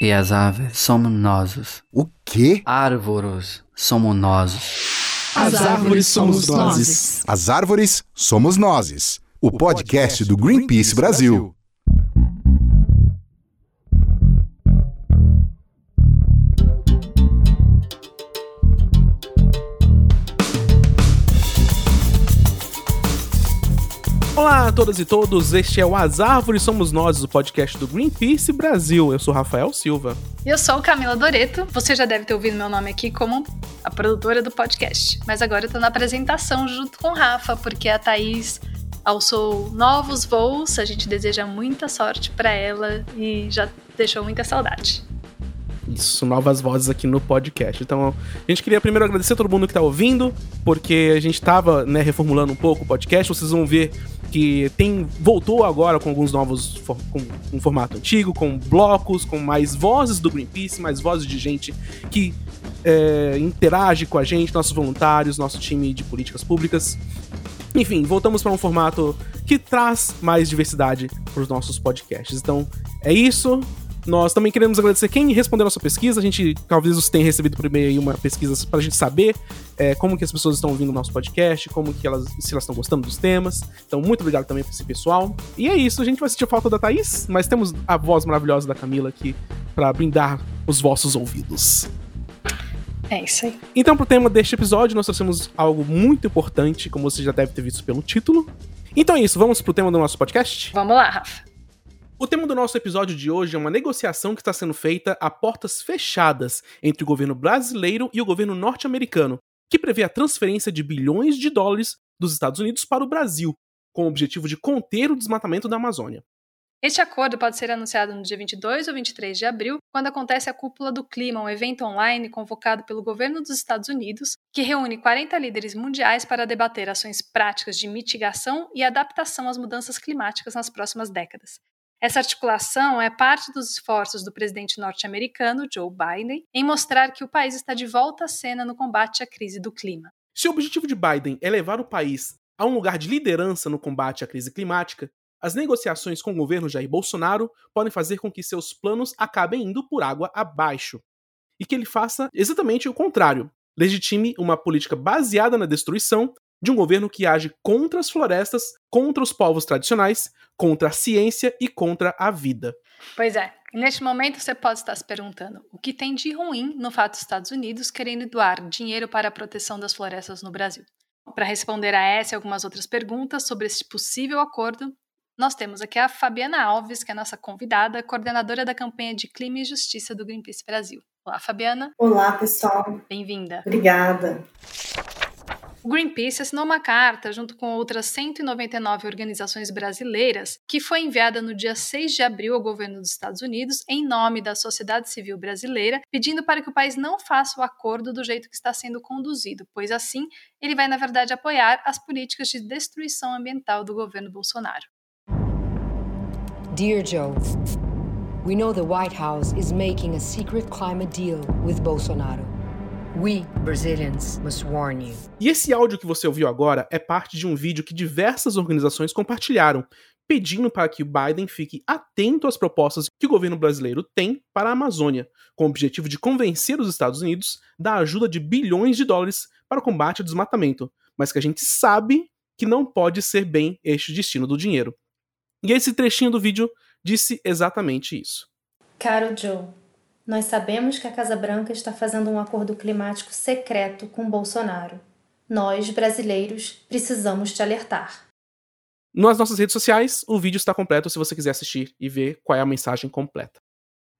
E as aves somos nós. O quê? Árvores somos nós. As árvores somos nós. As árvores somos nós. O podcast do Greenpeace Brasil. Todas e todos, este é o As Árvores Somos Nós, o podcast do Greenpeace Brasil. Eu sou Rafael Silva. E eu sou Camila Doreto. Você já deve ter ouvido meu nome aqui como a produtora do podcast. Mas agora eu tô na apresentação junto com Rafa, porque a Thaís alçou novos voos. A gente deseja muita sorte para ela e já deixou muita saudade. Isso, novas vozes aqui no podcast. Então, a gente queria primeiro agradecer a todo mundo que tá ouvindo, porque a gente tava, né, reformulando um pouco o podcast. Vocês vão ver que tem voltou agora com alguns novos com um formato antigo, com blocos, com mais vozes do Greenpeace, mais vozes de gente que é, interage com a gente, nossos voluntários, nosso time de políticas públicas. Enfim, voltamos para um formato que traz mais diversidade para os nossos podcasts. Então, é isso. Nós também queremos agradecer quem respondeu a nossa pesquisa. A gente talvez você tenha recebido por e-mail uma pesquisa para a gente saber é, como que as pessoas estão ouvindo o nosso podcast, como que elas, se elas estão gostando dos temas. Então, muito obrigado também para esse pessoal. E é isso, a gente vai sentir falta da Thaís, mas temos a voz maravilhosa da Camila aqui para brindar os vossos ouvidos. É isso aí. Então, pro tema deste episódio, nós trouxemos algo muito importante, como você já deve ter visto pelo título. Então é isso, vamos pro tema do nosso podcast? Vamos lá, Rafa. O tema do nosso episódio de hoje é uma negociação que está sendo feita a portas fechadas entre o governo brasileiro e o governo norte-americano, que prevê a transferência de bilhões de dólares dos Estados Unidos para o Brasil, com o objetivo de conter o desmatamento da Amazônia. Este acordo pode ser anunciado no dia 22 ou 23 de abril, quando acontece a Cúpula do Clima, um evento online convocado pelo governo dos Estados Unidos, que reúne 40 líderes mundiais para debater ações práticas de mitigação e adaptação às mudanças climáticas nas próximas décadas. Essa articulação é parte dos esforços do presidente norte-americano, Joe Biden, em mostrar que o país está de volta à cena no combate à crise do clima. Se o objetivo de Biden é levar o país a um lugar de liderança no combate à crise climática, as negociações com o governo Jair Bolsonaro podem fazer com que seus planos acabem indo por água abaixo. E que ele faça exatamente o contrário, legitime uma política baseada na destruição de um governo que age contra as florestas, contra os povos tradicionais, contra a ciência e contra a vida. Pois é. E neste momento você pode estar se perguntando o que tem de ruim no fato dos Estados Unidos querendo doar dinheiro para a proteção das florestas no Brasil. Para responder a essa e algumas outras perguntas sobre esse possível acordo, nós temos aqui a Fabiana Alves, que é a nossa convidada, coordenadora da campanha de Clima e Justiça do Greenpeace Brasil. Olá, Fabiana. Olá, pessoal. Bem-vinda. Obrigada. O Greenpeace assinou uma carta, junto com outras 199 organizações brasileiras, que foi enviada no dia 6 de abril ao governo dos Estados Unidos, em nome da sociedade civil brasileira, pedindo para que o país não faça o acordo do jeito que está sendo conduzido, pois assim ele vai, na verdade, apoiar as políticas de destruição ambiental do governo Bolsonaro. Dear Joe, we know the White House is making a secret climate deal with Bolsonaro. We, Brazilians, must warn you. E esse áudio que você ouviu agora é parte de um vídeo que diversas organizações compartilharam, pedindo para que o Biden fique atento às propostas que o governo brasileiro tem para a Amazônia, com o objetivo de convencer os Estados Unidos da ajuda de bilhões de dólares para o combate ao desmatamento, mas que a gente sabe que não pode ser bem este destino do dinheiro. E esse trechinho do vídeo disse exatamente isso. Caro Joe, nós sabemos que a Casa Branca está fazendo um acordo climático secreto com Bolsonaro. Nós, brasileiros, precisamos te alertar. Nas nossas redes sociais, o vídeo está completo se você quiser assistir e ver qual é a mensagem completa.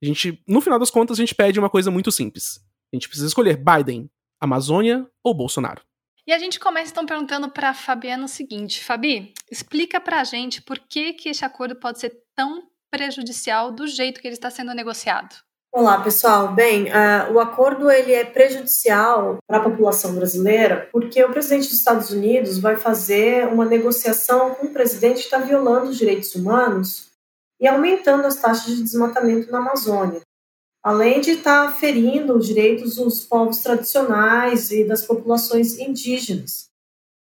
A gente, no final das contas, a gente pede uma coisa muito simples. A gente precisa escolher Biden, Amazônia ou Bolsonaro. E a gente começa então perguntando para a Fabiana o seguinte: Fabi, explica para a gente por que, que esse acordo pode ser tão prejudicial do jeito que ele está sendo negociado. Olá, pessoal. Bem, uh, o acordo ele é prejudicial para a população brasileira porque o presidente dos Estados Unidos vai fazer uma negociação com um presidente que está violando os direitos humanos e aumentando as taxas de desmatamento na Amazônia, além de estar tá ferindo os direitos dos povos tradicionais e das populações indígenas.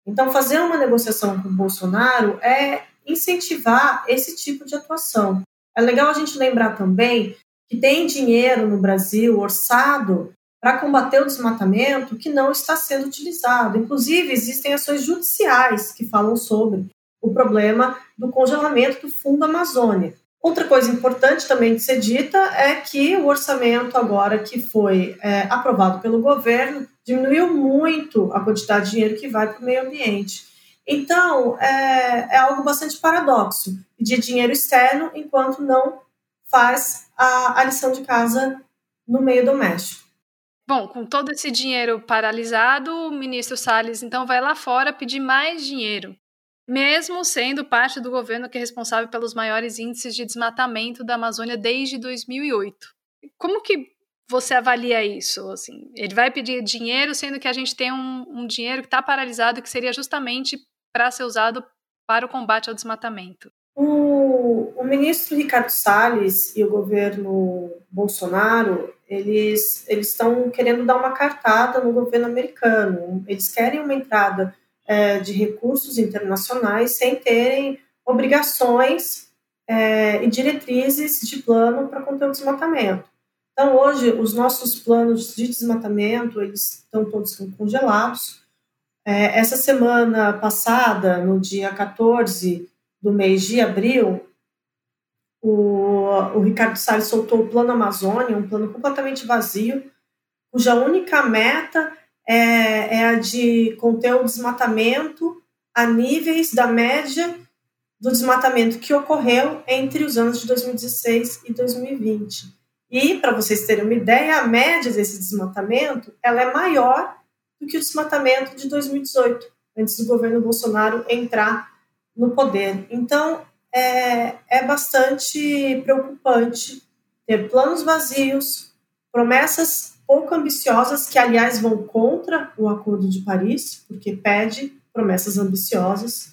Então, fazer uma negociação com o Bolsonaro é incentivar esse tipo de atuação. É legal a gente lembrar também que tem dinheiro no Brasil orçado para combater o desmatamento que não está sendo utilizado. Inclusive, existem ações judiciais que falam sobre o problema do congelamento do Fundo Amazônia. Outra coisa importante também de ser dita é que o orçamento agora que foi é, aprovado pelo governo diminuiu muito a quantidade de dinheiro que vai para o meio ambiente. Então, é, é algo bastante paradoxo, pedir dinheiro externo enquanto não faz a, a lição de casa no meio doméstico. Bom, com todo esse dinheiro paralisado, o ministro Salles então vai lá fora pedir mais dinheiro, mesmo sendo parte do governo que é responsável pelos maiores índices de desmatamento da Amazônia desde 2008. Como que você avalia isso? Assim, ele vai pedir dinheiro, sendo que a gente tem um, um dinheiro que está paralisado, que seria justamente para ser usado para o combate ao desmatamento. O, o ministro Ricardo Salles e o governo Bolsonaro, eles eles estão querendo dar uma cartada no governo americano. Eles querem uma entrada é, de recursos internacionais sem terem obrigações é, e diretrizes de plano para conter o desmatamento. Então, hoje, os nossos planos de desmatamento, eles estão todos congelados. É, essa semana passada, no dia 14 do mês de abril, o, o Ricardo Salles soltou o Plano Amazônia, um plano completamente vazio, cuja única meta é, é a de conter o desmatamento a níveis da média do desmatamento que ocorreu entre os anos de 2016 e 2020. E, para vocês terem uma ideia, a média desse desmatamento ela é maior do que o desmatamento de 2018, antes do governo Bolsonaro entrar no poder. Então, é, é bastante preocupante ter planos vazios, promessas pouco ambiciosas, que, aliás, vão contra o Acordo de Paris, porque pede promessas ambiciosas,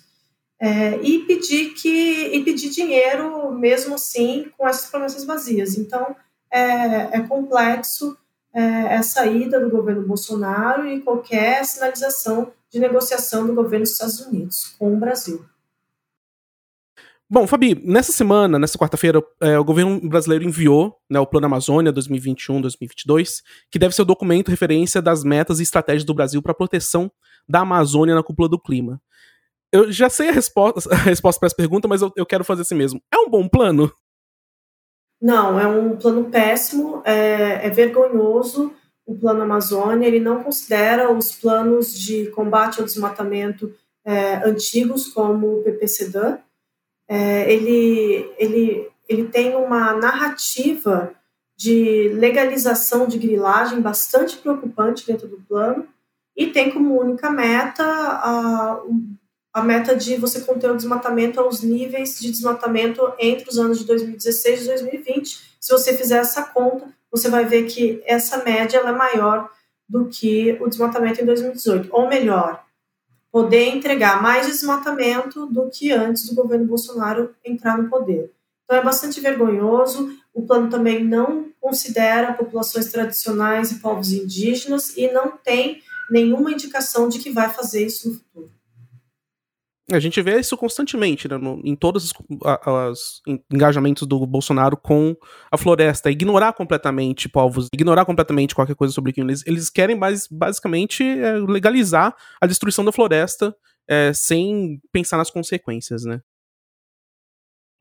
é, e pedir que e pedir dinheiro mesmo assim com essas promessas vazias. Então é, é complexo é, essa ida do governo Bolsonaro e qualquer sinalização de negociação do governo dos Estados Unidos com o Brasil. Bom, Fabi, nessa semana, nessa quarta-feira, é, o governo brasileiro enviou né, o Plano Amazônia 2021-2022, que deve ser o documento referência das metas e estratégias do Brasil para a proteção da Amazônia na cúpula do clima. Eu já sei a resposta, a resposta para essa pergunta, mas eu, eu quero fazer assim mesmo. É um bom plano? Não, é um plano péssimo, é, é vergonhoso o Plano Amazônia, ele não considera os planos de combate ao desmatamento é, antigos, como o PPCDAN, é, ele, ele, ele tem uma narrativa de legalização de grilagem bastante preocupante dentro do plano e tem como única meta a, a meta de você conter o desmatamento aos níveis de desmatamento entre os anos de 2016 e 2020. Se você fizer essa conta, você vai ver que essa média é maior do que o desmatamento em 2018. Ou melhor, poder entregar mais desmatamento do que antes do governo Bolsonaro entrar no poder. Então é bastante vergonhoso. O plano também não considera populações tradicionais e povos indígenas e não tem nenhuma indicação de que vai fazer isso no futuro. A gente vê isso constantemente né, no, em todos os engajamentos do Bolsonaro com a floresta. Ignorar completamente povos, ignorar completamente qualquer coisa sobre aquilo. Eles, eles querem basicamente é, legalizar a destruição da floresta é, sem pensar nas consequências, né?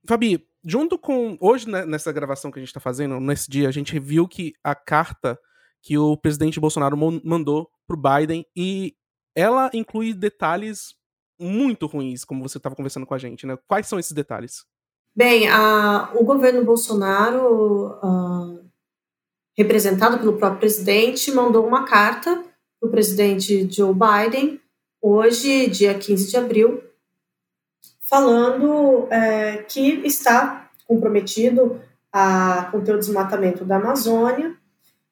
Fabi, junto com. Hoje, né, nessa gravação que a gente está fazendo, nesse dia, a gente viu que a carta que o presidente Bolsonaro mandou pro Biden e ela inclui detalhes muito ruins, como você estava conversando com a gente, né? Quais são esses detalhes? Bem, a, o governo Bolsonaro, a, representado pelo próprio presidente, mandou uma carta para o presidente Joe Biden, hoje, dia 15 de abril, falando é, que está comprometido a conter o desmatamento da Amazônia,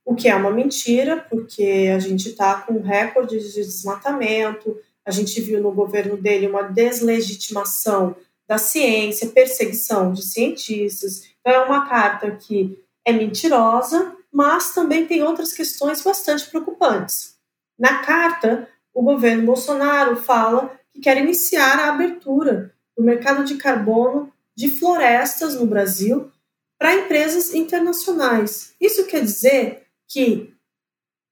o que é uma mentira, porque a gente está com recordes de desmatamento, a gente viu no governo dele uma deslegitimação da ciência, perseguição de cientistas. Então, é uma carta que é mentirosa, mas também tem outras questões bastante preocupantes. Na carta, o governo Bolsonaro fala que quer iniciar a abertura do mercado de carbono de florestas no Brasil para empresas internacionais. Isso quer dizer que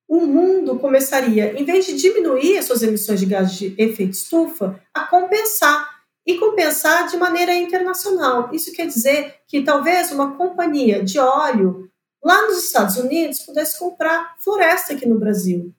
o mundo começaria, em vez de diminuir as suas emissões de gás de efeito estufa, a compensar e compensar de maneira internacional. Isso quer dizer que talvez uma companhia de óleo lá nos Estados Unidos pudesse comprar floresta aqui no Brasil.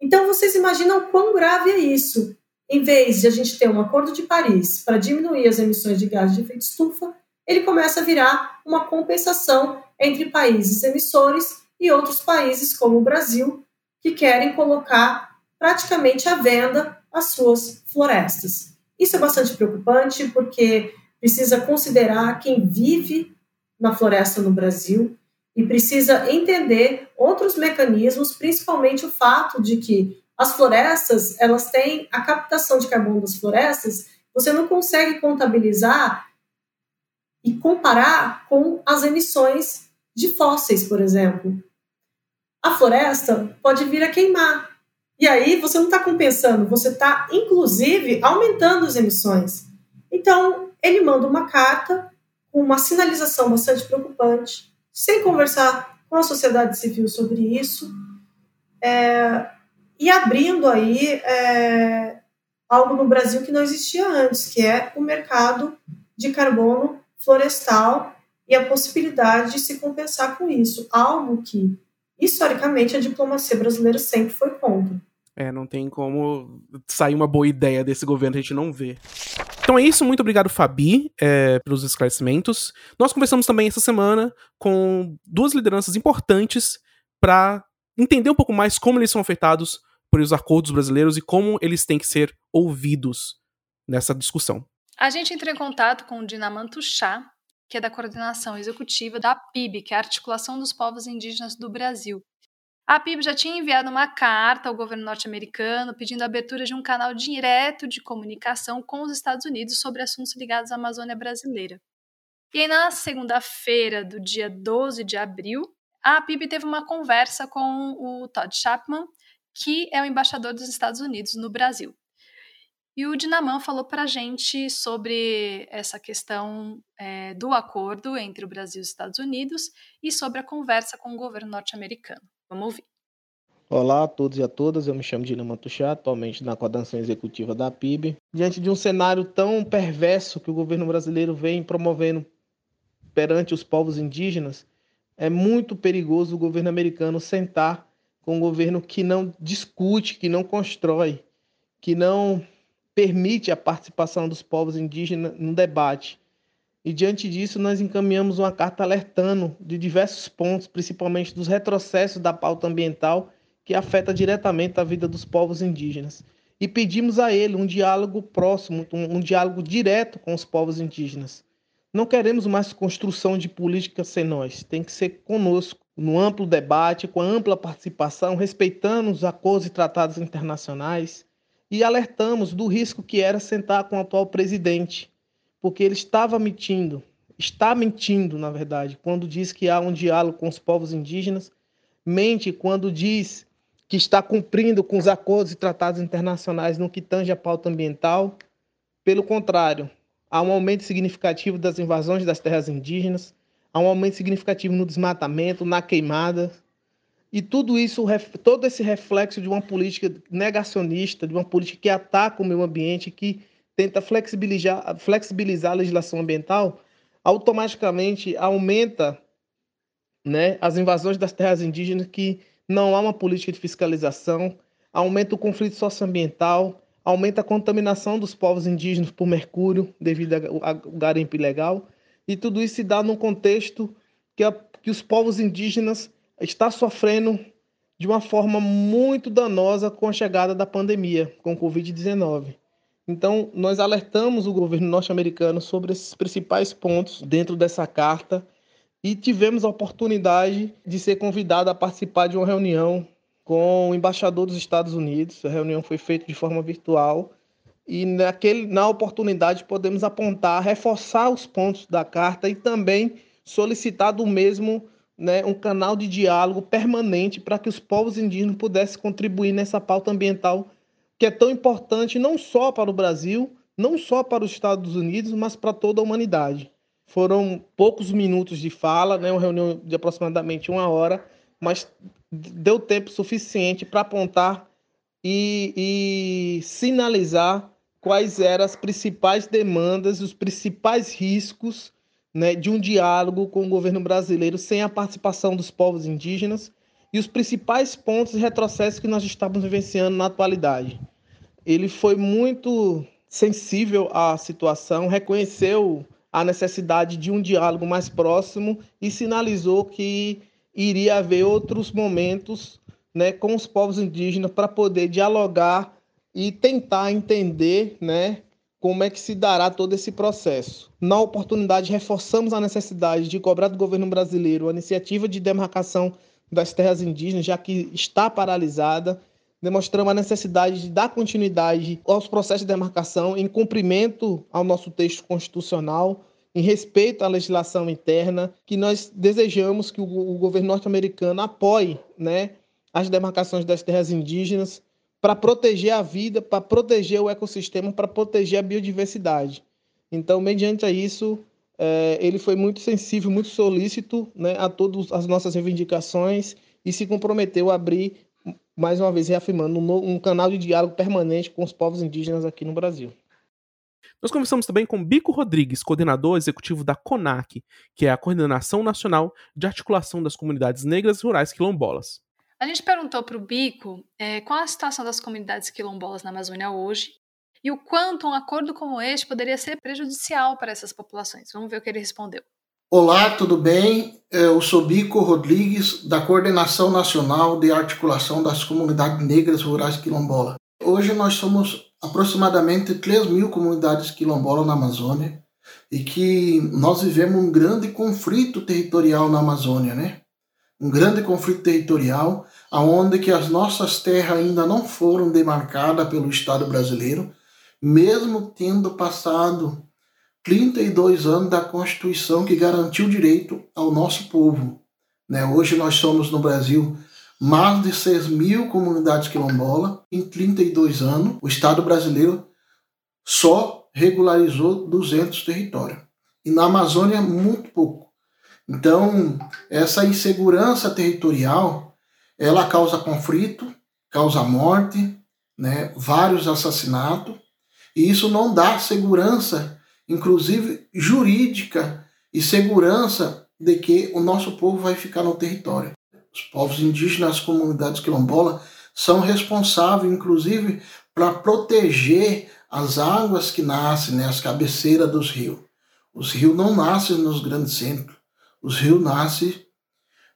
Então vocês imaginam quão grave é isso? Em vez de a gente ter um acordo de Paris para diminuir as emissões de gás de efeito estufa, ele começa a virar uma compensação entre países emissores e outros países, como o Brasil, que querem colocar praticamente à venda as suas florestas. Isso é bastante preocupante porque precisa considerar quem vive na floresta no Brasil e precisa entender outros mecanismos, principalmente o fato de que as florestas, elas têm a captação de carbono das florestas, você não consegue contabilizar e comparar com as emissões de fósseis, por exemplo. A floresta pode vir a queimar. E aí você não está compensando, você está, inclusive, aumentando as emissões. Então, ele manda uma carta com uma sinalização bastante preocupante, sem conversar com a sociedade civil sobre isso, é, e abrindo aí é, algo no Brasil que não existia antes, que é o mercado de carbono florestal e a possibilidade de se compensar com isso, algo que historicamente a diplomacia brasileira sempre foi contra. É, não tem como sair uma boa ideia desse governo, a gente não vê. Então é isso, muito obrigado, Fabi, é, pelos esclarecimentos. Nós conversamos também essa semana com duas lideranças importantes para entender um pouco mais como eles são afetados por os acordos brasileiros e como eles têm que ser ouvidos nessa discussão. A gente entrou em contato com o Dinamanto Chá, que é da coordenação executiva da PIB, que é a Articulação dos Povos Indígenas do Brasil. A PIB já tinha enviado uma carta ao governo norte-americano pedindo a abertura de um canal direto de comunicação com os Estados Unidos sobre assuntos ligados à Amazônia brasileira. E aí, na segunda-feira do dia 12 de abril, a PIB teve uma conversa com o Todd Chapman, que é o embaixador dos Estados Unidos no Brasil. E o Dinaman falou para a gente sobre essa questão é, do acordo entre o Brasil e os Estados Unidos e sobre a conversa com o governo norte-americano. Vamos ouvir. Olá a todos e a todas, eu me chamo Dinaman Tuxá, atualmente na coordenação executiva da PIB. Diante de um cenário tão perverso que o governo brasileiro vem promovendo perante os povos indígenas, é muito perigoso o governo americano sentar com um governo que não discute, que não constrói, que não permite a participação dos povos indígenas no debate. E diante disso, nós encaminhamos uma carta alertando de diversos pontos, principalmente dos retrocessos da pauta ambiental que afeta diretamente a vida dos povos indígenas. E pedimos a ele um diálogo próximo, um, um diálogo direto com os povos indígenas. Não queremos mais construção de política sem nós, tem que ser conosco, no amplo debate, com a ampla participação, respeitando os acordos e tratados internacionais, e alertamos do risco que era sentar com o atual presidente, porque ele estava mentindo, está mentindo, na verdade, quando diz que há um diálogo com os povos indígenas, mente quando diz que está cumprindo com os acordos e tratados internacionais no que tange a pauta ambiental. Pelo contrário, há um aumento significativo das invasões das terras indígenas, há um aumento significativo no desmatamento, na queimada, e tudo isso, todo esse reflexo de uma política negacionista, de uma política que ataca o meio ambiente, que tenta flexibilizar, flexibilizar a legislação ambiental, automaticamente aumenta né, as invasões das terras indígenas, que não há uma política de fiscalização, aumenta o conflito socioambiental, aumenta a contaminação dos povos indígenas por mercúrio devido ao garimpo ilegal, e tudo isso se dá num contexto que, a, que os povos indígenas está sofrendo de uma forma muito danosa com a chegada da pandemia, com o Covid-19. Então, nós alertamos o governo norte-americano sobre esses principais pontos dentro dessa carta e tivemos a oportunidade de ser convidado a participar de uma reunião com o embaixador dos Estados Unidos. A reunião foi feita de forma virtual e naquele, na oportunidade podemos apontar, reforçar os pontos da carta e também solicitar do mesmo né, um canal de diálogo permanente para que os povos indígenas pudessem contribuir nessa pauta ambiental que é tão importante não só para o Brasil, não só para os Estados Unidos, mas para toda a humanidade. Foram poucos minutos de fala, né, uma reunião de aproximadamente uma hora, mas deu tempo suficiente para apontar e, e sinalizar quais eram as principais demandas, os principais riscos né, de um diálogo com o governo brasileiro sem a participação dos povos indígenas e os principais pontos de retrocesso que nós estamos vivenciando na atualidade. Ele foi muito sensível à situação, reconheceu a necessidade de um diálogo mais próximo e sinalizou que iria haver outros momentos né, com os povos indígenas para poder dialogar e tentar entender né, como é que se dará todo esse processo. Na oportunidade, reforçamos a necessidade de cobrar do governo brasileiro a iniciativa de demarcação das terras indígenas, já que está paralisada. Demonstramos a necessidade de dar continuidade aos processos de demarcação em cumprimento ao nosso texto constitucional, em respeito à legislação interna, que nós desejamos que o, governo norte-americano apoie né, as demarcações das terras indígenas para proteger a vida, para proteger o ecossistema, para proteger a biodiversidade. Então, mediante isso, é, ele foi muito sensível, muito solícito né, a todas as nossas reivindicações e se comprometeu a abrir, mais uma vez reafirmando, um, um canal de diálogo permanente com os povos indígenas aqui no Brasil. Nós conversamos também com Bico Rodrigues, coordenador executivo da CONAC, que é a Coordenação Nacional de Articulação das Comunidades Negras Rurais Quilombolas. A gente perguntou para o Bico é, qual a situação das comunidades quilombolas na Amazônia hoje e o quanto um acordo como este poderia ser prejudicial para essas populações. Vamos ver o que ele respondeu. Olá, tudo bem? Eu sou Bico Rodrigues, da Coordenação Nacional de Articulação das Comunidades Negras Rurais Quilombolas. Hoje nós somos aproximadamente 3 mil comunidades quilombolas na Amazônia e que nós vivemos um grande conflito territorial na Amazônia, né? Um grande conflito territorial, aonde que as nossas terras ainda não foram demarcadas pelo Estado brasileiro, mesmo tendo passado 32 anos da Constituição que garantiu direito ao nosso povo. Né? Hoje nós somos no Brasil mais de 6 mil comunidades quilombolas. Em 32 anos, o Estado brasileiro só regularizou 200 territórios. E na Amazônia, muito pouco. Então, essa insegurança territorial, ela causa conflito, causa morte, né, vários assassinatos, e isso não dá segurança, inclusive jurídica e segurança de que o nosso povo vai ficar no território. Os povos indígenas, as comunidades quilombolas, são responsáveis, inclusive, para proteger as águas que nascem, né, as cabeceiras dos rios. Os rios não nascem nos grandes centros. Os rios nascem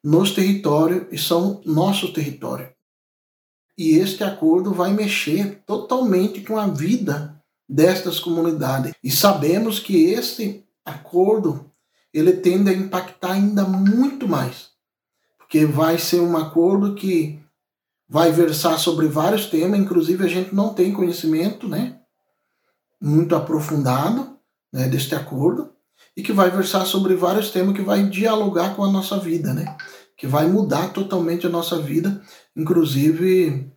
nos territórios e são nosso território. E este acordo vai mexer totalmente com a vida destas comunidades. E sabemos que este acordo ele tende a impactar ainda muito mais, porque vai ser um acordo que vai versar sobre vários temas, inclusive a gente não tem conhecimento, né, muito aprofundado, né, deste acordo, e que vai versar sobre vários temas que vai dialogar com a nossa vida, né? Que vai mudar totalmente a nossa vida, inclusive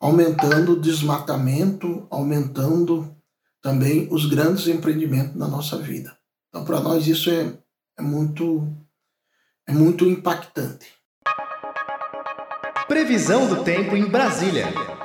aumentando o desmatamento, aumentando também os grandes empreendimentos na nossa vida. Então, para nós isso é, é muito é muito impactante. Previsão do tempo em Brasília.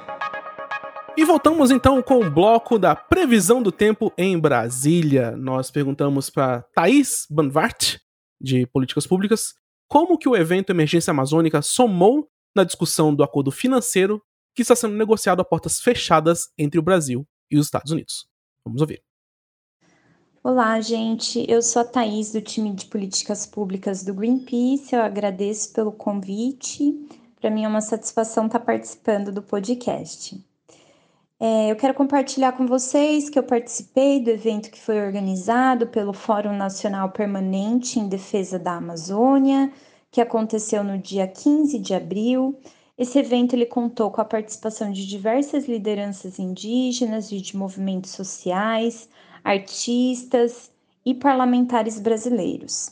E voltamos então com o bloco da previsão do tempo em Brasília. Nós perguntamos para Thaís Banvart, de Políticas Públicas, como que o evento Emergência Amazônica somou na discussão do acordo financeiro que está sendo negociado a portas fechadas entre o Brasil e os Estados Unidos. Vamos ouvir. Olá, gente. Eu sou a Thaís, do time de Políticas Públicas do Greenpeace. Eu agradeço pelo convite. Para mim é uma satisfação estar participando do podcast. É, eu quero compartilhar com vocês que eu participei do evento que foi organizado pelo Fórum Nacional Permanente em Defesa da Amazônia, que aconteceu no dia 15 de abril. Esse evento ele contou com a participação de diversas lideranças indígenas e de movimentos sociais, artistas e parlamentares brasileiros.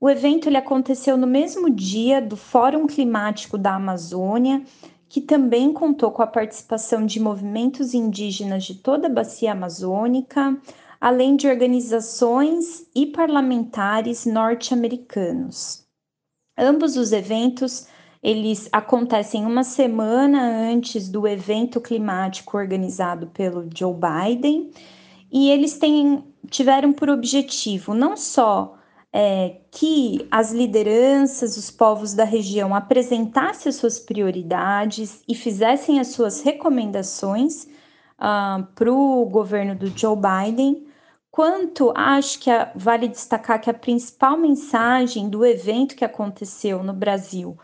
O evento ele aconteceu no mesmo dia do Fórum Climático da Amazônia, que também contou com a participação de movimentos indígenas de toda a bacia amazônica, além de organizações e parlamentares norte-americanos. Ambos os eventos eles acontecem uma semana antes do evento climático organizado pelo Joe Biden e eles têm, tiveram por objetivo não só é, que as lideranças, os povos da região apresentassem as suas prioridades e fizessem as suas recomendações uh, ah, para o governo do Joe Biden, quanto acho que a, vale destacar que a principal mensagem do evento que aconteceu no Brasil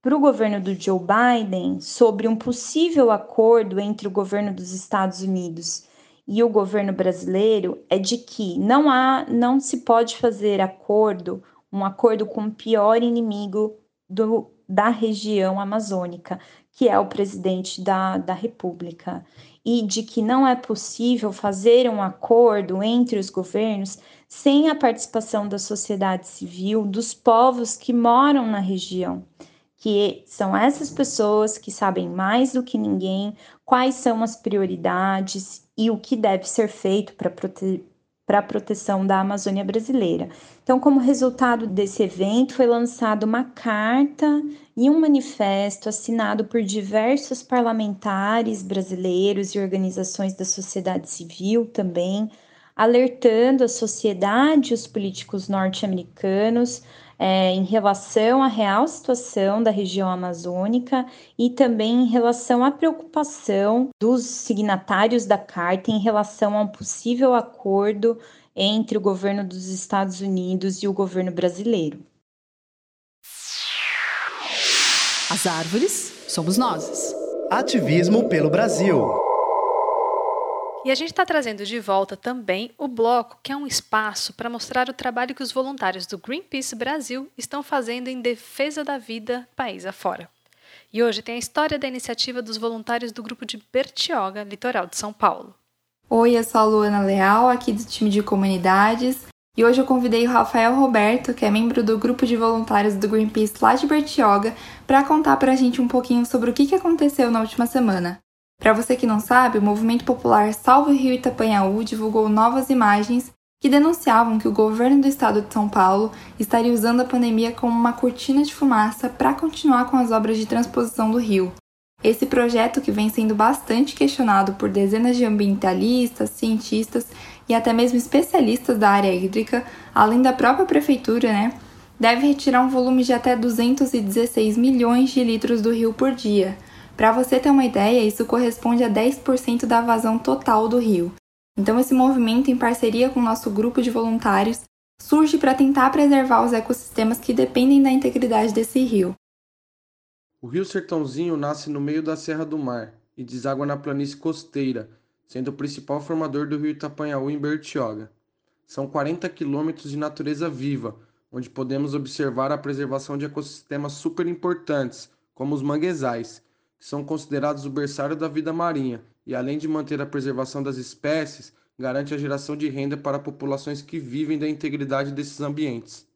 para o governo do Joe Biden sobre um possível acordo entre o governo dos Estados Unidos e o governo brasileiro é de que não há, não se pode fazer acordo, um acordo com o pior inimigo do, da região amazônica, que é o presidente da, da República, e de que não é possível fazer um acordo entre os governos sem a participação da sociedade civil, dos povos que moram na região que são essas pessoas que sabem mais do que ninguém quais são as prioridades e o que deve ser feito para para a proteção da Amazônia brasileira. Então, como resultado desse evento, foi lançada uma carta e um manifesto assinado por diversos parlamentares brasileiros e organizações da sociedade civil também, alertando a sociedade e os políticos norte-americanos é, em relação à real situação da região amazônica e também em relação à preocupação dos signatários da carta em relação a um possível acordo entre o governo dos Estados Unidos e o governo brasileiro. As árvores somos nós. Ativismo pelo Brasil. E a gente está trazendo de volta também o bloco, que é um espaço para mostrar o trabalho que os voluntários do Greenpeace Brasil estão fazendo em defesa da vida país afora. E hoje tem a história da iniciativa dos voluntários do grupo de Bertioga, litoral de São Paulo. Oi, eu sou a Luana Leal, aqui do time de comunidades, e hoje eu convidei o Rafael Roberto, que é membro do grupo de voluntários do Greenpeace lá de Bertioga, para contar para a gente um pouquinho sobre o que aconteceu na última semana. Para você que não sabe, o movimento popular Salve o Rio Itapanhaú divulgou novas imagens que denunciavam que o governo do estado de São Paulo estaria usando a pandemia como uma cortina de fumaça para continuar com as obras de transposição do rio. Esse projeto, que vem sendo bastante questionado por dezenas de ambientalistas, cientistas e até mesmo especialistas da área hídrica, além da própria prefeitura, né, deve retirar um volume de até 216 milhões de litros do rio por dia, para você ter uma ideia, isso corresponde a 10% da vazão total do rio. Então, esse movimento, em parceria com o nosso grupo de voluntários, surge para tentar preservar os ecossistemas que dependem da integridade desse rio. O Rio Sertãozinho nasce no meio da Serra do Mar e deságua na planície costeira, sendo o principal formador do rio Itapanhaú em Bertioga. São 40 quilômetros de natureza viva, onde podemos observar a preservação de ecossistemas super importantes, como os manguezais, que são considerados o berçário da vida marinha e, além de manter a preservação das espécies, garante a geração de renda para populações que vivem da integridade desses ambientes.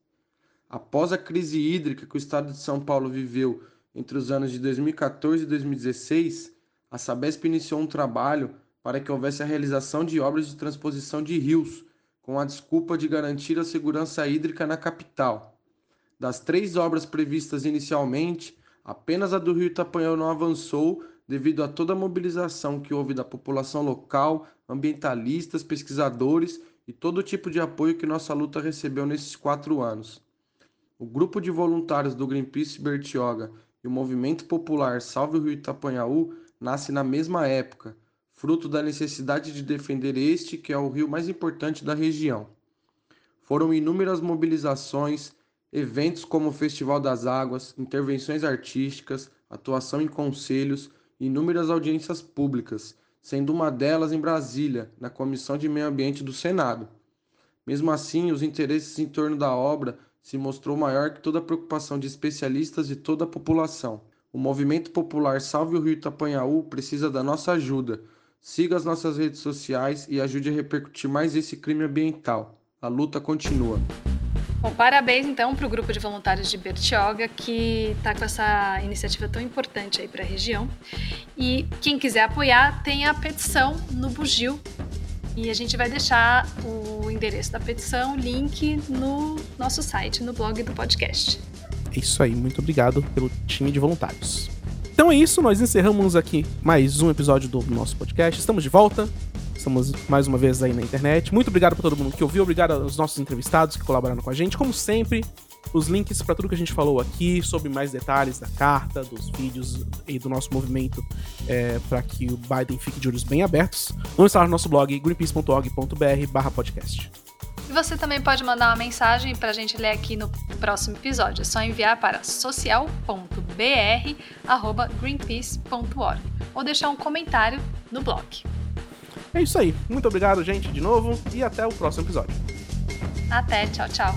Após a crise hídrica que o estado de São Paulo viveu entre os anos de 2014 e 2016, a Sabesp iniciou um trabalho para que houvesse a realização de obras de transposição de rios, com a desculpa de garantir a segurança hídrica na capital. Das três obras previstas inicialmente, Apenas a do Rio Itapanhão não avançou devido a toda a mobilização que houve da população local, ambientalistas, pesquisadores e todo tipo de apoio que nossa luta recebeu nesses quatro anos. O grupo de voluntários do Greenpeace Bertioga e o movimento popular Salve o Rio Itapanhaú nasce na mesma época, fruto da necessidade de defender este que é o rio mais importante da região. Foram inúmeras mobilizações, eventos como o Festival das Águas, intervenções artísticas, atuação em conselhos e inúmeras audiências públicas, sendo uma delas em Brasília, na Comissão de Meio Ambiente do Senado. Mesmo assim, os interesses em torno da obra se mostrou maior que toda a preocupação de especialistas e toda a população. O movimento popular Salve o Rio Itapanhaú precisa da nossa ajuda. Siga as nossas redes sociais e ajude a repercutir mais esse crime ambiental. A luta continua. Bom, parabéns então para o grupo de voluntários de Bertioga que está com essa iniciativa tão importante aí para a região. E quem quiser apoiar tem a petição no Bugio E a gente vai deixar o endereço da petição, link no nosso site, no blog do podcast. É isso aí, muito obrigado pelo time de voluntários. Então é isso, nós encerramos aqui mais um episódio do nosso podcast. Estamos de volta. Estamos mais uma vez aí na internet. Muito obrigado para todo mundo que ouviu, obrigado aos nossos entrevistados que colaboraram com a gente. Como sempre, os links para tudo que a gente falou aqui, sobre mais detalhes da carta, dos vídeos e do nosso movimento é, para que o Biden fique de olhos bem abertos, vão estar no nosso blog greenpeace.org.br/podcast. E você também pode mandar uma mensagem para a gente ler aqui no próximo episódio. É só enviar para social.br@greenpeace.org ou deixar um comentário no blog. É isso aí. Muito obrigado, gente, de novo, e até o próximo episódio. Até, tchau, tchau.